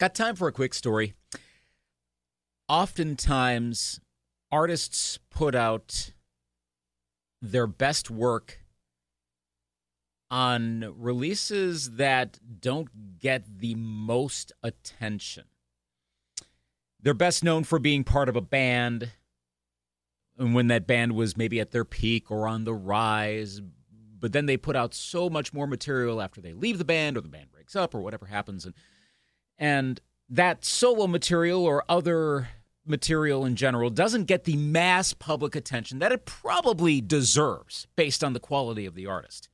Got time for a quick story. Oftentimes, artists put out their best work on releases that don't get the most attention. They're best known for being part of a band, and when that band was maybe at their peak or on the rise, but then they put out so much more material after they leave the band or the band breaks up or whatever happens and and that solo material or other material in general doesn't get the mass public attention that it probably deserves based on the quality of the artist.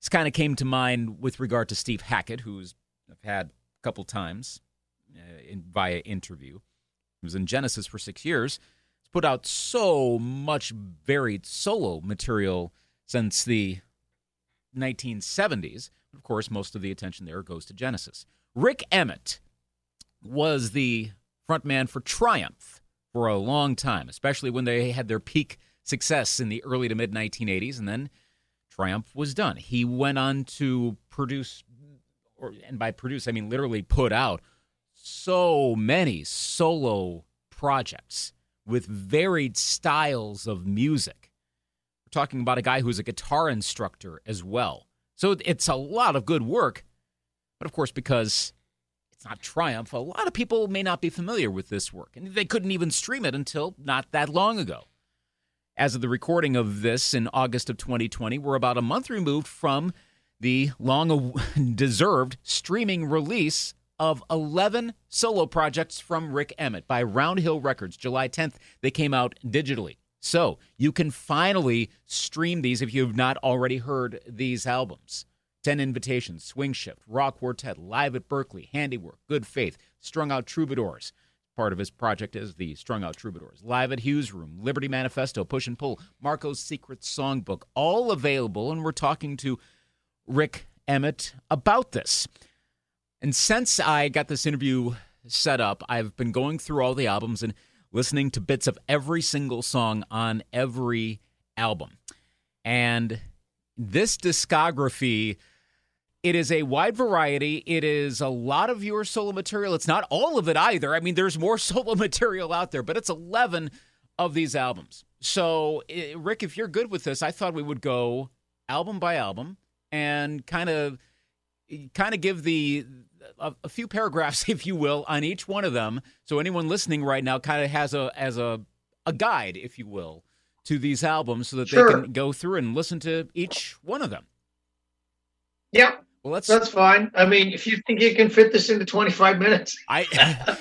This kind of came to mind with regard to Steve Hackett, who's I've had a couple times uh, in, via interview. He was in Genesis for six years. He's put out so much varied solo material since the 1970s. Of course, most of the attention there goes to Genesis. Rik Emmett was the frontman for Triumph for a long time, especially when they had their peak success in the early to mid 1980s, and then Triumph was done. He went on to produce, or and by produce I mean literally put out so many solo projects with varied styles of music. We're talking about a guy who's a guitar instructor as well. So it's a lot of good work. But of course, because it's not Triumph, a lot of people may not be familiar with this work. And they couldn't even stream it until not that long ago. As of the recording of this in August of 2020, we're about a month removed from the long deserved streaming release of 11 solo projects from Rik Emmett by Roundhill Records. July 10th, they came out digitally. So you can finally stream these if you have not already heard these albums. 10 Invitations, Swing Shift, Raw Quartet, Live at Berklee, Handiwork, Good Faith, Strung Out Troubadours. Part of his project is the Strung Out Troubadours. Live at Hugh's Room, Liberty Manifesto, Push and Pull, Marco's Secret Songbook, all available. And we're talking to Rik Emmett about this. And since I got this interview set up, I've been going through all the albums and listening to bits of every single song on every album. And this discography it is a wide variety. It is a lot of your solo material. It's not all of it either. I mean, there's more solo material out there, but it's 11 of these albums. So, Rik, if you're good with this, I thought we would go album by album and kind of kind of give the a, a, few paragraphs, if you will, on each one of them. So anyone listening right now kind of has a as a a guide, if you will, to these albums, so that sure. they can go through and listen to each one of them. Yep. Well, let's. That's fine. I mean, if you think you can fit this into 25 minutes, I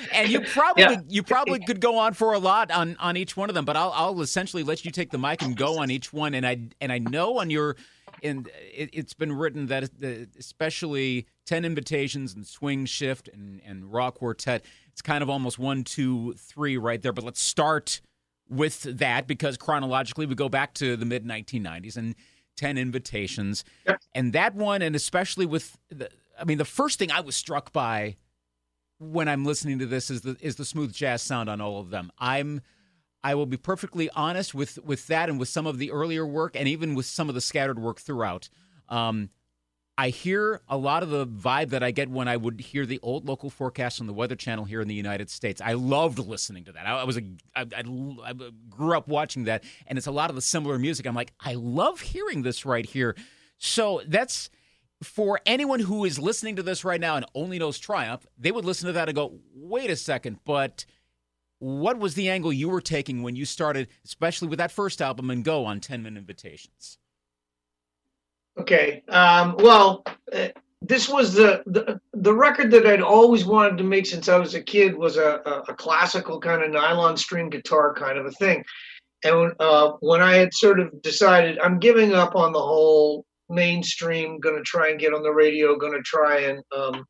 and you probably yeah. you probably could go on for a lot on on each one of them. But I'll I'll essentially let you take the mic and go on each one. And I and I know on your and it, has been written that especially 10 invitations and swing shift and, and raw quartet it's kind of almost one two three right there but let's start with that because chronologically we go back to the mid 1990s and 10 invitations yep. and that one and especially with the, i mean the first thing i was struck by when i'm listening to this is the is the smooth jazz sound on all of them i'm I will be perfectly honest with with that and with some of the earlier work and even with some of the scattered work throughout. Um, I hear a lot of the vibe that I get when I would hear the old local forecast on the Weather Channel here in the United States. I loved listening to that. I, I was a, I, I, I grew up watching that, and it's a lot of the similar music. I'm like, I love hearing this right here. So that's for anyone who is listening to this right now and only knows Triumph. They would listen to that and go, "Wait a second, but." what was the angle you were taking when you started, especially with that first album and go on 10 minute invitations? Okay. Um, well, uh, this was the, the, the record that I'd always wanted to make since I was a kid was a, a, a classical kind of nylon string guitar kind of a thing. And uh, when I had sort of decided I'm giving up on the whole mainstream, going to try and get on the radio, going to try and um,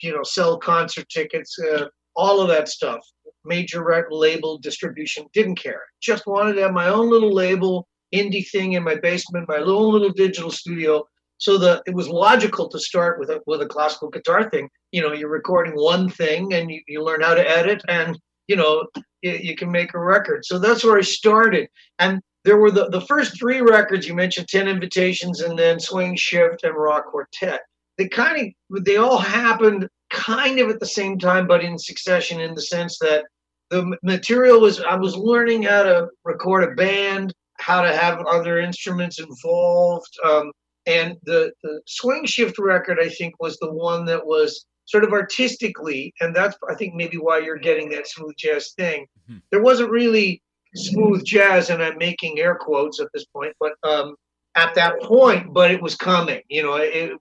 you know sell concert tickets, uh, all of that stuff major label distribution, didn't care. Just wanted to have my own little label, indie thing in my basement, my little little digital studio. So the it was logical to start with a with a classical guitar thing. You know, you're recording one thing and you, you learn how to edit and you know you, you can make a record. So that's where I started. And there were the, the first three records you mentioned 10 invitations and then swing shift and raw quartet they kind of they all happened kind of at the same time, but in succession in the sense that the material was I was learning how to record a band, how to have other instruments involved, um, and the the swing shift record I think was the one that was sort of artistically, and that's I think maybe why you're getting that smooth jazz thing. Mm-hmm. There wasn't really smooth jazz, and I'm making air quotes at this point, but um, at that point, but it was coming. You know, it,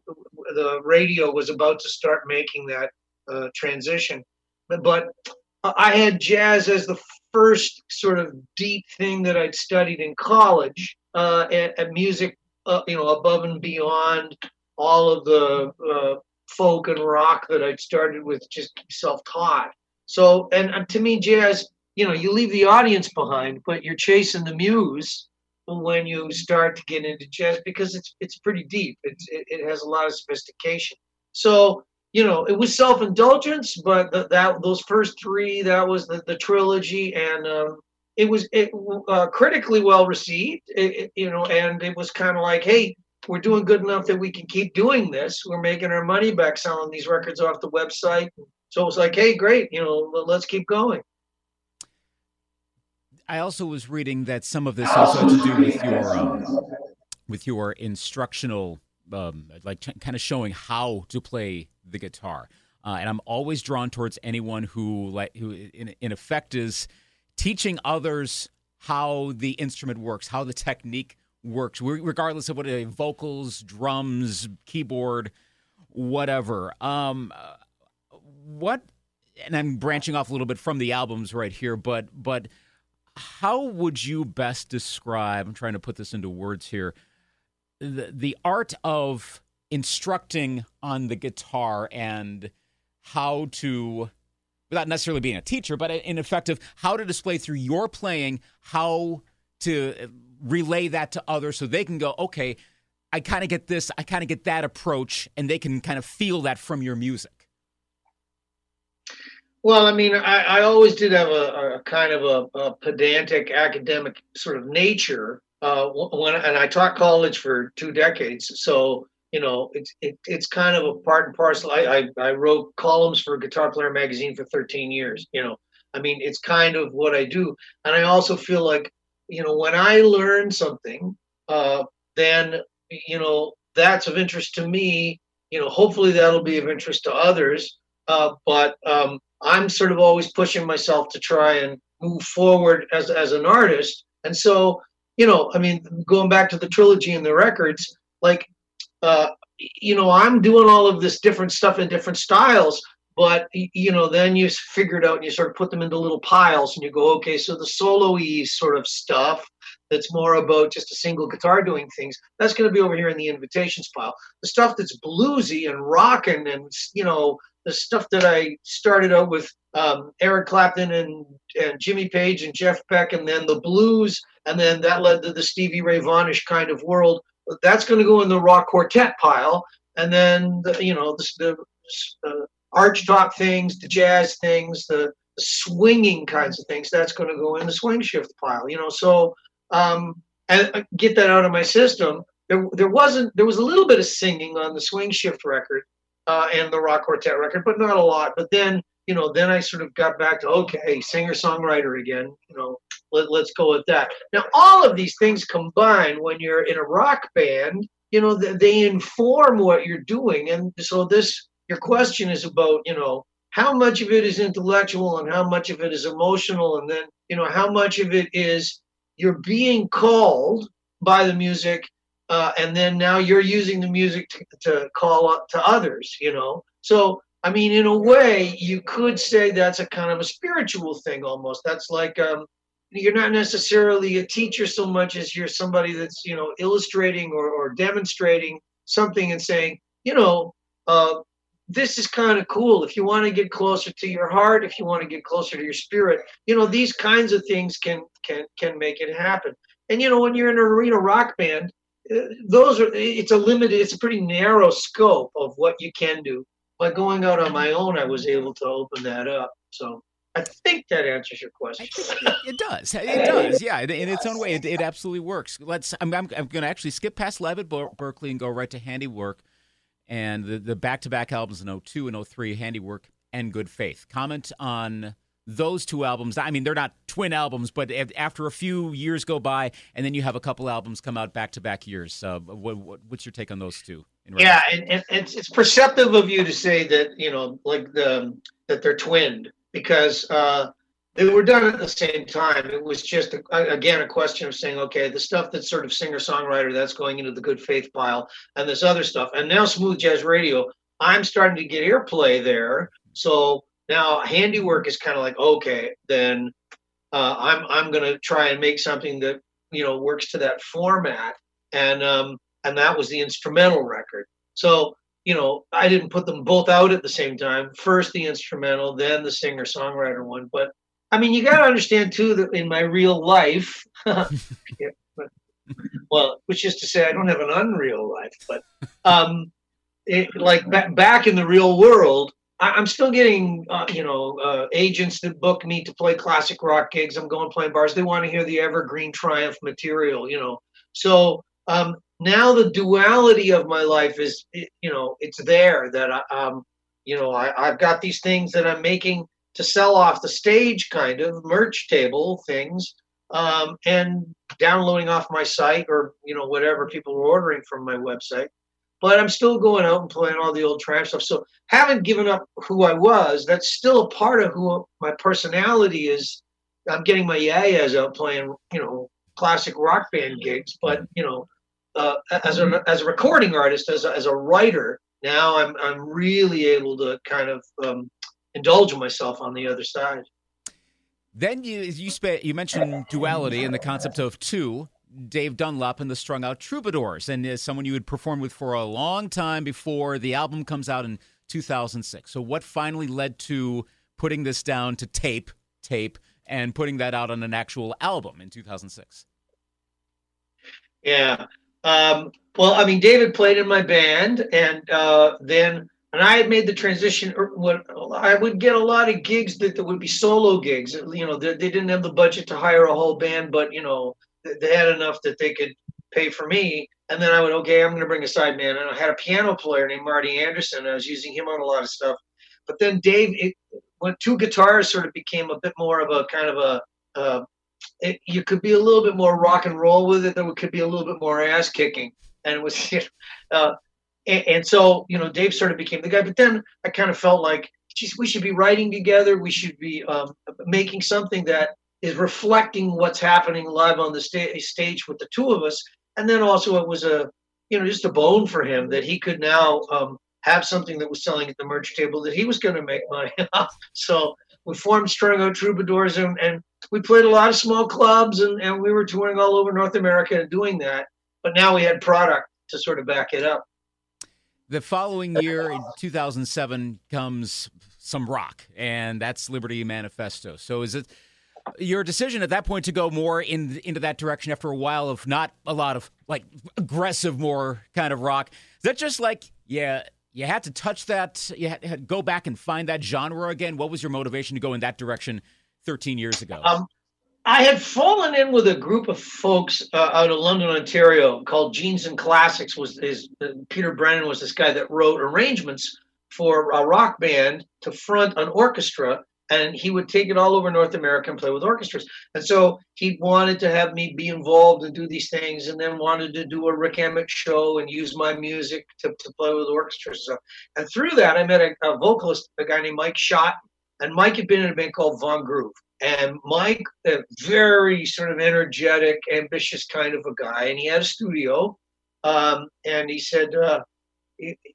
the radio was about to start making that uh, transition. But, but I had jazz as the first sort of deep thing that I'd studied in college, uh, and, and, music, uh, you know, above and beyond all of the uh, folk and rock that I'd started with, just self-taught. So, and, and to me, jazz, you know, you leave the audience behind, but you're chasing the muse when you start to get into jazz because it's it's pretty deep. It's, it, it has a lot of sophistication. So you know, it was self indulgence, but the, that those first three that was the, the trilogy, and um, it was it, uh, critically well received. It, you know, and it was kind of like, hey, we're doing good enough that we can keep doing this. We're making our money back selling these records off the website. So it was like, hey, great, you know, let's keep going. I also was reading that some of this also had to do with your um, with your instructional, um, like kind of showing how to play the guitar. Uh, and I'm always drawn towards anyone who, like, who in, in effect is teaching others how the instrument works, how the technique works, regardless of what it is, vocals, drums, keyboard, whatever. Um, what? And I'm branching off a little bit from the albums right here, but but how would you best describe? I'm trying to put this into words here. The, the art of instructing on the guitar and how to, without necessarily being a teacher, but in effective, how to display through your playing, how to relay that to others so they can go, okay, I kind of get this, I kind of get that approach, and they can kind of feel that from your music. Well, I mean, I, I always did have a, a kind of a, a, pedantic academic sort of nature. Uh, when and I taught college for two decades, so you know it's it, it's kind of a part and parcel. I, I I wrote columns for Guitar Player magazine for 13 years. You know, I mean, it's kind of what I do, and I also feel like you know when I learn something, uh, then you know that's of interest to me. You know, hopefully that'll be of interest to others. Uh, but um, I'm sort of always pushing myself to try and move forward as as an artist. And so, you know, I mean, going back to the trilogy and the records, like, uh, you know, I'm doing all of this different stuff in different styles. But you know, then you figure it out and you sort of put them into little piles, and you go, okay, so the solo-y sort of stuff that's more about just a single guitar doing things, that's going to be over here in the invitations pile. The stuff that's bluesy and rocking and you know the stuff that I started out with um, Eric Clapton and, and Jimmy Page and Jeff Beck, and then the blues, and then that led to the Stevie Ray Vaughanish kind of world. That's going to go in the rock quartet pile, and then the, you know the, the uh, arch top things, the jazz things, the, the, swinging kinds of things. That's going to go in the swing shift pile. You know, so um, and uh, get that out of my system. There, there wasn't there was a little bit of singing on the swing shift record uh, and the rock quartet record, but not a lot. But then, you know, then I sort of got back to okay, singer songwriter again. You know, let, let's go with that. Now, all of these things combine when you're in a rock band. You know, they inform what you're doing, and so this your question is about you know how much of it is intellectual and how much of it is emotional, and then you know how much of it is you're being called by the music uh, and then now you're using the music to, to call up to others you know so i mean in a way you could say that's a kind of a spiritual thing almost that's like um, you're not necessarily a teacher so much as you're somebody that's you know illustrating or, or demonstrating something and saying you know uh, this is kind of cool. If you want to get closer to your heart if you want to get closer to your spirit you know these kinds of things can can can make it happen. And you know when you're in an arena rock band those are it's a limited it's a pretty narrow scope of what you can do. By going out on my own i was able to open that up so i think that answers your question it, it, does it does yeah in, in its own way it, it absolutely works let's i'm, I'm, I'm going to actually skip past live at Berklee and go right to handiwork and the, the back-to-back albums in 02 and 03, Handiwork and Good Faith. Comment on those two albums. I mean, they're not twin albums, but after a few years go by, and then you have a couple albums come out back-to-back years. Uh, what, what, what's your take on those two? Yeah, and, and, it's it's perceptive of you to say that you know, like the that they're twinned because uh, they were done at the same time. It was just a, again a question of saying, okay, the stuff that's sort of singer songwriter that's going into the good faith pile, and this other stuff, and now smooth jazz radio. I'm starting to get airplay there, so now handiwork is kind of like okay, then uh, I'm I'm gonna try and make something that you know works to that format, and um, and that was the instrumental record. So you know, I didn't put them both out at the same time. First the instrumental, then the singer songwriter one, but I mean, you got to understand too that in my real life, yeah, but, well, which is to say, I don't have an unreal life, but um, it, like back in the real world, I, am still getting uh, you know uh, agents that book me to play classic rock gigs. I'm going playing bars. They want to hear the evergreen Triumph material, you know. So um, now the duality of my life is, you know, it's there that I, um, you know, I, I've got these things that I'm making to sell off the stage kind of merch table things um, and downloading off my site or you know whatever people are ordering from my website. But i'm still going out and playing all the old trash stuff. So haven't given up who i was. That's still a part of who my personality is. I'm getting my yayas out playing you know classic rock band gigs but you know uh, as a as a recording artist as a, as a writer now i'm i'm really able to kind of um, indulge myself on the other side. Then you you spe- you mentioned duality and the concept of two. Dave Dunlop and the Strung Out Troubadours, and is someone you had performed with for a long time before the album comes out in 2006. So, what finally led to putting this down to tape, tape, and putting that out on an actual album in 2006? Yeah. Um, well, I mean, David played in my band, and uh, then and I had made the transition. Er, I would get a lot of gigs that, that would be solo gigs. You know, they, they didn't have the budget to hire a whole band, but you know, they had enough that they could pay for me. And then I would, okay, I'm going to bring a side man. And I had a piano player named Marty Anderson. I was using him on a lot of stuff. But then Dave, it, when two guitars sort of became a bit more of a kind of a, uh, it, you could be a little bit more rock and roll with it. There could be a little bit more ass kicking. And it was, you know, uh, and, and, so you know dave sort of became the guy but then i kind of felt like geez, we should be writing together we should be um, making something that is reflecting what's happening live on the sta- stage with the two of us and then also it was a you know just a bone for him that he could now um, have something that was selling at the merch table that he was going to make money off. so we formed strung out troubadours and, and we played a lot of small clubs and, and we were touring all over north america and doing that but now we had product to sort of back it up the following year, in 2007, comes some rock, and that's Liberty Manifesto. So is it your decision at that point to go more in into that direction after a while of not a lot of like aggressive, more kind of rock? Is that just like yeah? You had to touch that. You had to go back and find that genre again. What was your motivation to go in that direction 13 years ago? Um, I had fallen in with a group of folks uh, out of London, Ontario, called Jeans and Classics. Was is uh, Peter Brennan was this guy that wrote arrangements for a rock band to front an orchestra, and he would take it all over North America and play with orchestras. And so he wanted to have me be involved and do these things, and then wanted to do a Rik Emmett show and use my music to, to play with orchestras. So, and through that, I met a, a vocalist, a guy named Mike Schott, and Mike had been in a band called Von Groove. And Mike, a very sort of energetic, ambitious kind of a guy, and he had a studio. Um, and he said, uh,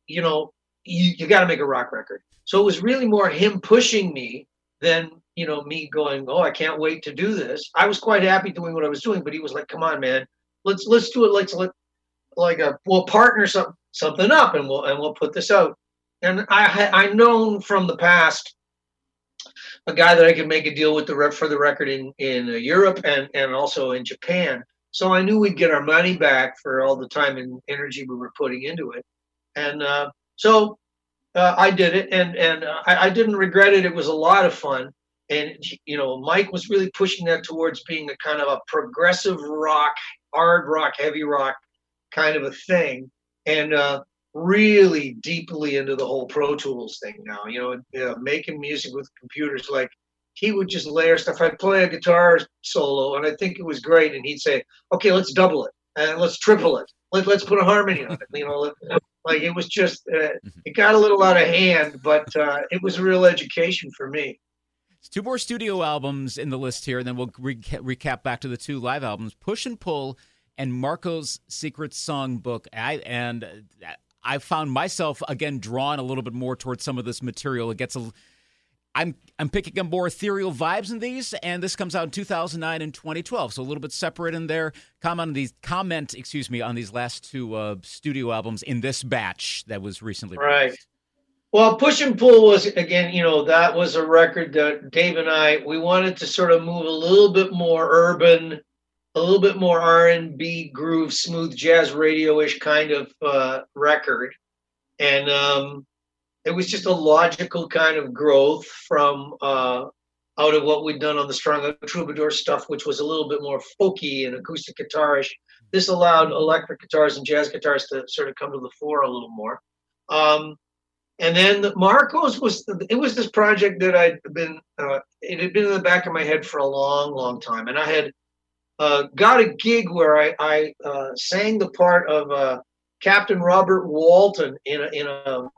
you know, you, you got to make a rock record. So it was really more him pushing me than you know me going, oh, I can't wait to do this. I was quite happy doing what I was doing, but he was like, come on, man, let's let's do it. Let's let like a we'll partner some, something up, and we'll and we'll put this out. And I I known from the past a guy that I could make a deal with the rep for the record in in uh, Europe and and also in Japan. So I knew we'd get our money back for all the time and energy we were putting into it, and uh, so uh, I did it, and and uh, I, I, didn't regret it. It was a lot of fun, and you know Mike was really pushing that towards being a kind of a progressive rock, hard rock, heavy rock kind of a thing, and uh, really deeply into the whole Pro Tools thing now. You know, you making music with computers. Like he would just layer stuff. I'd play a guitar solo, and I think it was great, and he'd say, "Okay, let's double it and let's triple it. Let, let's put a harmony on it." You know, like it was just uh, mm-hmm. it got a little out of hand, but uh, it was a real education for me. Two more studio albums in the list here, and then we'll re- recap back to the two live albums: Push and Pull and Marco's Secret Songbook. I and I found myself again drawn a little bit more towards some of this material. It gets a I'm I'm picking up more ethereal vibes in these, and this comes out in 2009 and 2012, so a little bit separate in there. Comment on these comment, excuse me, on these last two uh, studio albums in this batch that was recently right. Released. Well, Push and Pull was again, you know, that was a record that Dave and I we wanted to sort of move a little bit more urban, a little bit more R and B groove, smooth jazz radio ish kind of uh, record, and um, it was just a logical kind of growth from uh, out of what we'd done on the Strong Troubadour stuff, which was a little bit more folky and acoustic guitarish. This allowed electric guitars and jazz guitars to sort of come to the fore a little more. Um, and then Marcos was it was this project that I'd been uh, it had been in the back of my head for a long, long time, and I had uh, got a gig where I, I uh, sang the part of uh, Captain Robert Walton in a, in a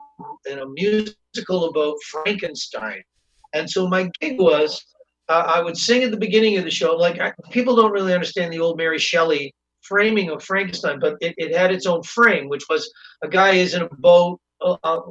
in a musical about Frankenstein. And so my gig was uh, I would sing at the beginning of the show. Like I, people don't really understand the old Mary Shelley framing of Frankenstein, but it, it had its own frame, which was a guy is in a boat uh, uh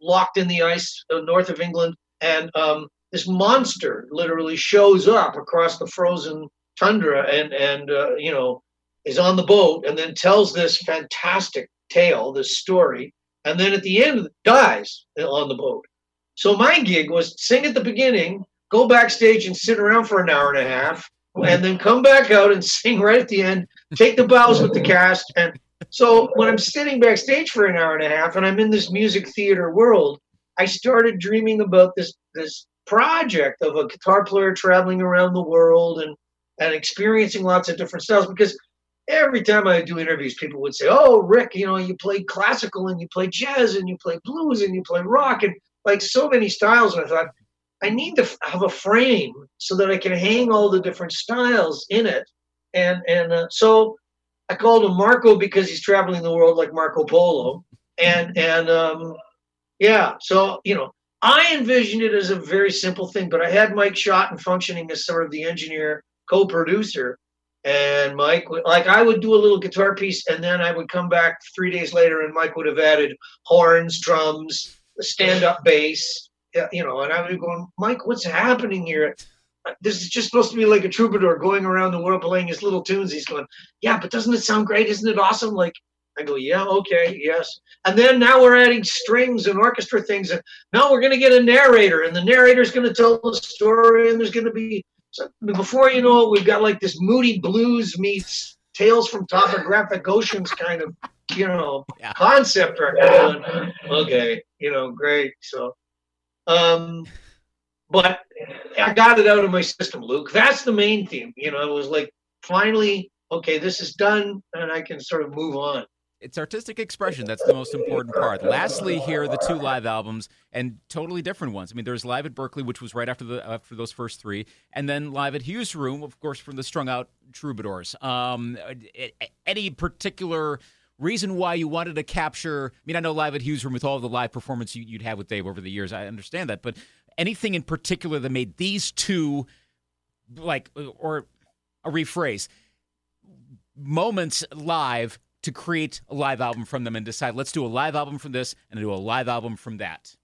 locked in the ice uh, north of England, and um, this monster literally shows up across the frozen tundra and and uh, you know is on the boat and then tells this fantastic tale, this story, and then at the end dies on the boat. So my gig was sing at the beginning, go backstage and sit around for an hour and a half, and then come back out and sing right at the end, take the bows with the cast. And so when I'm sitting backstage for an hour and a half and I'm in this music theater world, I started dreaming about this this project of a guitar player traveling around the world and and experiencing lots of different styles because every time I do interviews, people would say, "Oh, Rik, you know, you play classical and you play jazz and you play blues and you play rock and like so many styles." And I thought, I need to have a frame so that I can hang all the different styles in it. And and uh, so I called him Marco because he's traveling the world like Marco Polo. And and um, yeah, so you know, I envisioned it as a very simple thing, but I had Mike Shotton functioning as sort of the engineer, co-producer and Mike like I would do a little guitar piece and then I would come back three days later and Mike would have added horns, drums, stand-up bass, you know, and I would be going, Mike, what's happening here? This is just supposed to be like a troubadour going around the world playing his little tunes. He's going, yeah, but doesn't it sound great? Isn't it awesome? Like I go, yeah, okay, yes. And then now we're adding strings and orchestra things, and now we're going to get a narrator, and the narrator's going to tell the story, and there's going to be so before you know it, we've got like this moody blues meets Tales from Topographic Oceans kind of, you know, yeah. concept record. okay, you know, great. So, um, but I got it out of my system, Luke. That's the main theme. You know, it was like finally, okay, this is done, and I can sort of move on it's artistic expression that's the most important part. Lastly, here are the two live albums and totally different ones. I mean, there's live at Berklee, which was right after the after those first three, and then live at Hugh's Room, of course, from the Strung Out Troubadours. Um, any particular reason why you wanted to capture? I mean, I know live at Hugh's Room with all the live performance you, would have with Dave over the years, I understand that, but anything in particular that made these two like or a rephrase moments live to create a live album from them and decide let's do a live album from this and do a live album from that?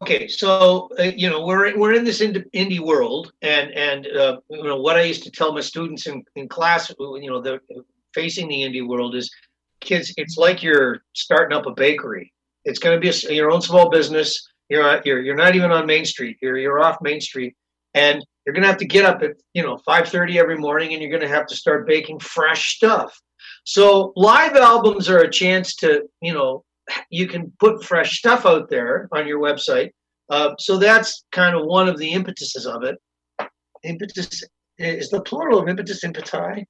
Okay, so uh, you know we're we're in this indie world, and and uh, you know what I used to tell my students in, in class, you know, the facing the indie world is, kids, it's like you're starting up a bakery. It's going to be a, your own small business. You're you're you're not even on Main Street. You're you're off Main Street, and you're going to have to get up at you know 5:30 every morning, and you're going to have to start baking fresh stuff. So live albums are a chance to, you know, you can put fresh stuff out there on your website. Uh, so that's kind of one of the impetuses of it. Impetus is the plural of impetus impeti.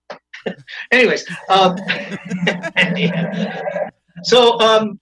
Anyways, um, so um,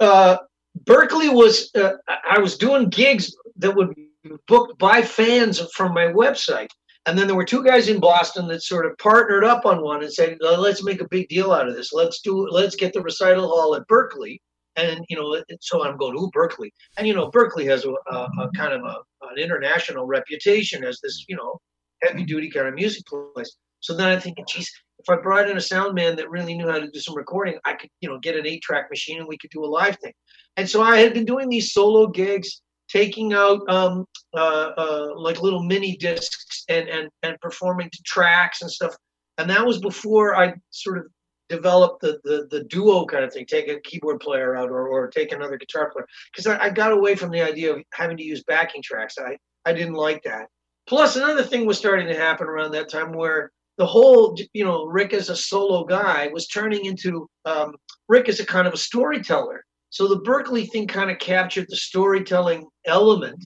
uh, Berklee was uh, I was doing gigs that would be booked by fans from my website. And then there were two guys in Boston that sort of partnered up on one and said, "Let's make a big deal out of this. Let's do. Let's get the recital hall at Berklee." And you know, so I'm going to Berklee, and you know, Berklee has a, a, kind of a, an international reputation as this, you know, heavy duty kind of music place. So then I think, geez, if I brought in a sound man that really knew how to do some recording, I could, you know, get an eight track machine and we could do a live thing. And so I had been doing these solo gigs, taking out um, uh, uh, like little mini discs and, and, and performing to tracks and stuff. And that was before I sort of developed the, the, the duo kind of thing, take a keyboard player out or, or take another guitar player. Because I, I got away from the idea of having to use backing tracks. I, I didn't like that. Plus, another thing was starting to happen around that time where the whole, you know, Rik as a solo guy was turning into um, Rik as a kind of a storyteller. So the Berklee thing kind of captured the storytelling element.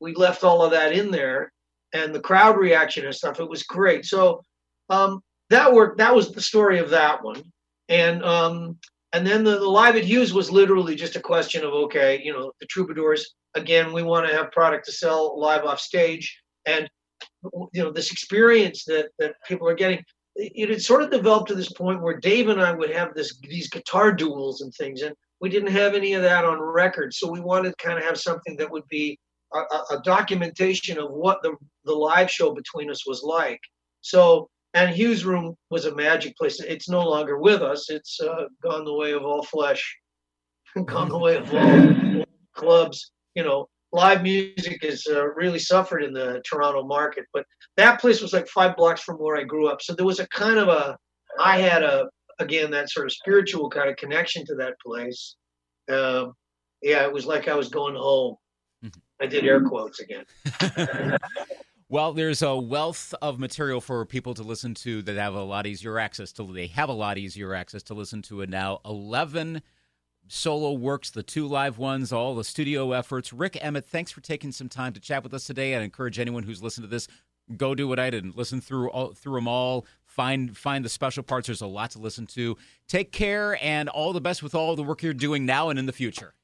We left all of that in there, and the crowd reaction and stuff. It was great. So um, that worked. That was the story of that one, and um, and then the, the live at Hugh's was literally just a question of okay, you know, the Troubadours again. We want to have product to sell live off stage, and you know this experience that that people are getting it had sort of developed to this point where Dave and I would have this these guitar duels and things, and we didn't have any of that on record. So we wanted to kind of have something that would be a, a documentation of what the the live show between us was like. So and Hugh's Room was a magic place. It's no longer with us. It's uh, gone the way of all flesh, gone the way of all clubs. You know, live music has uh, really suffered in the Toronto market. But that place was like five blocks from where I grew up, so there was a kind of a I had a again that sort of spiritual kind of connection to that place. Um, yeah, it was like I was going home. I did air quotes again. well, there's a wealth of material for people to listen to that have a lot easier access to. They have a lot easier access to listen to it now. Eleven solo works, the two live ones, all the studio efforts. Rik Emmett, thanks for taking some time to chat with us today. I encourage anyone who's listened to this, go do what I did and listen through all, through them all. Find find the special parts. There's a lot to listen to. Take care and all the best with all the work you're doing now and in the future.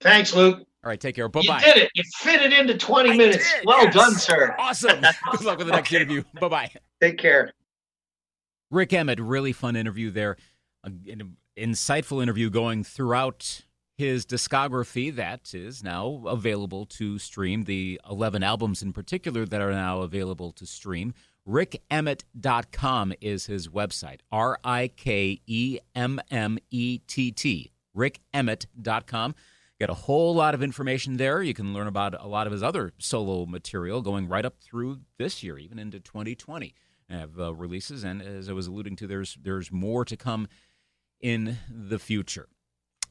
Thanks, Luke. All right, take care. Bye bye. You did it. You fit it into 20 I minutes. Did, well yes. done, sir. Awesome. Good luck with the next okay. interview. Bye bye. Take care. Rik Emmett, really fun interview there An insightful interview going throughout his discography that is now available to stream, the 11 albums in particular that are now available to stream. RikEmmett.com is his website. R I K E M M E T T. RikEmmett.com. Get a whole lot of information there. You can learn about a lot of his other solo material going right up through this year, even into 2020. I have uh, releases, and as I was alluding to, there's there's more to come in the future.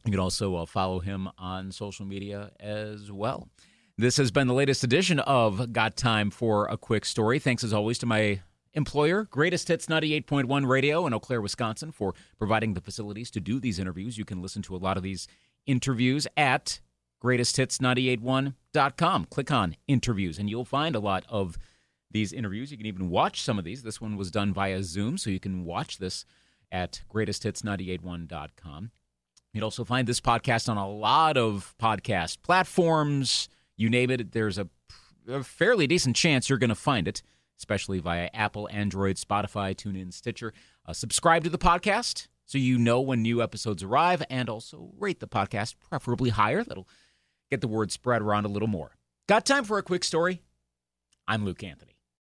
You can also uh, follow him on social media as well. This has been the latest edition of Got Time for a Quick Story. Thanks as always to my employer, Greatest Hits 98.1 Radio in Eau Claire, Wisconsin, for providing the facilities to do these interviews. You can listen to a lot of these interviews at greatesthits981.com. Click on interviews, and you'll find a lot of these interviews. You can even watch some of these. This one was done via Zoom, so you can watch this at greatesthits981.com. You'd also find this podcast on a lot of podcast platforms. You name it, there's a, a fairly decent chance you're going to find it, especially via Apple, Android, Spotify, TuneIn, Stitcher. Uh, subscribe to the podcast so you know when new episodes arrive, and also rate the podcast, preferably higher. That'll get the word spread around a little more. Got time for a quick story? I'm Luke Anthony.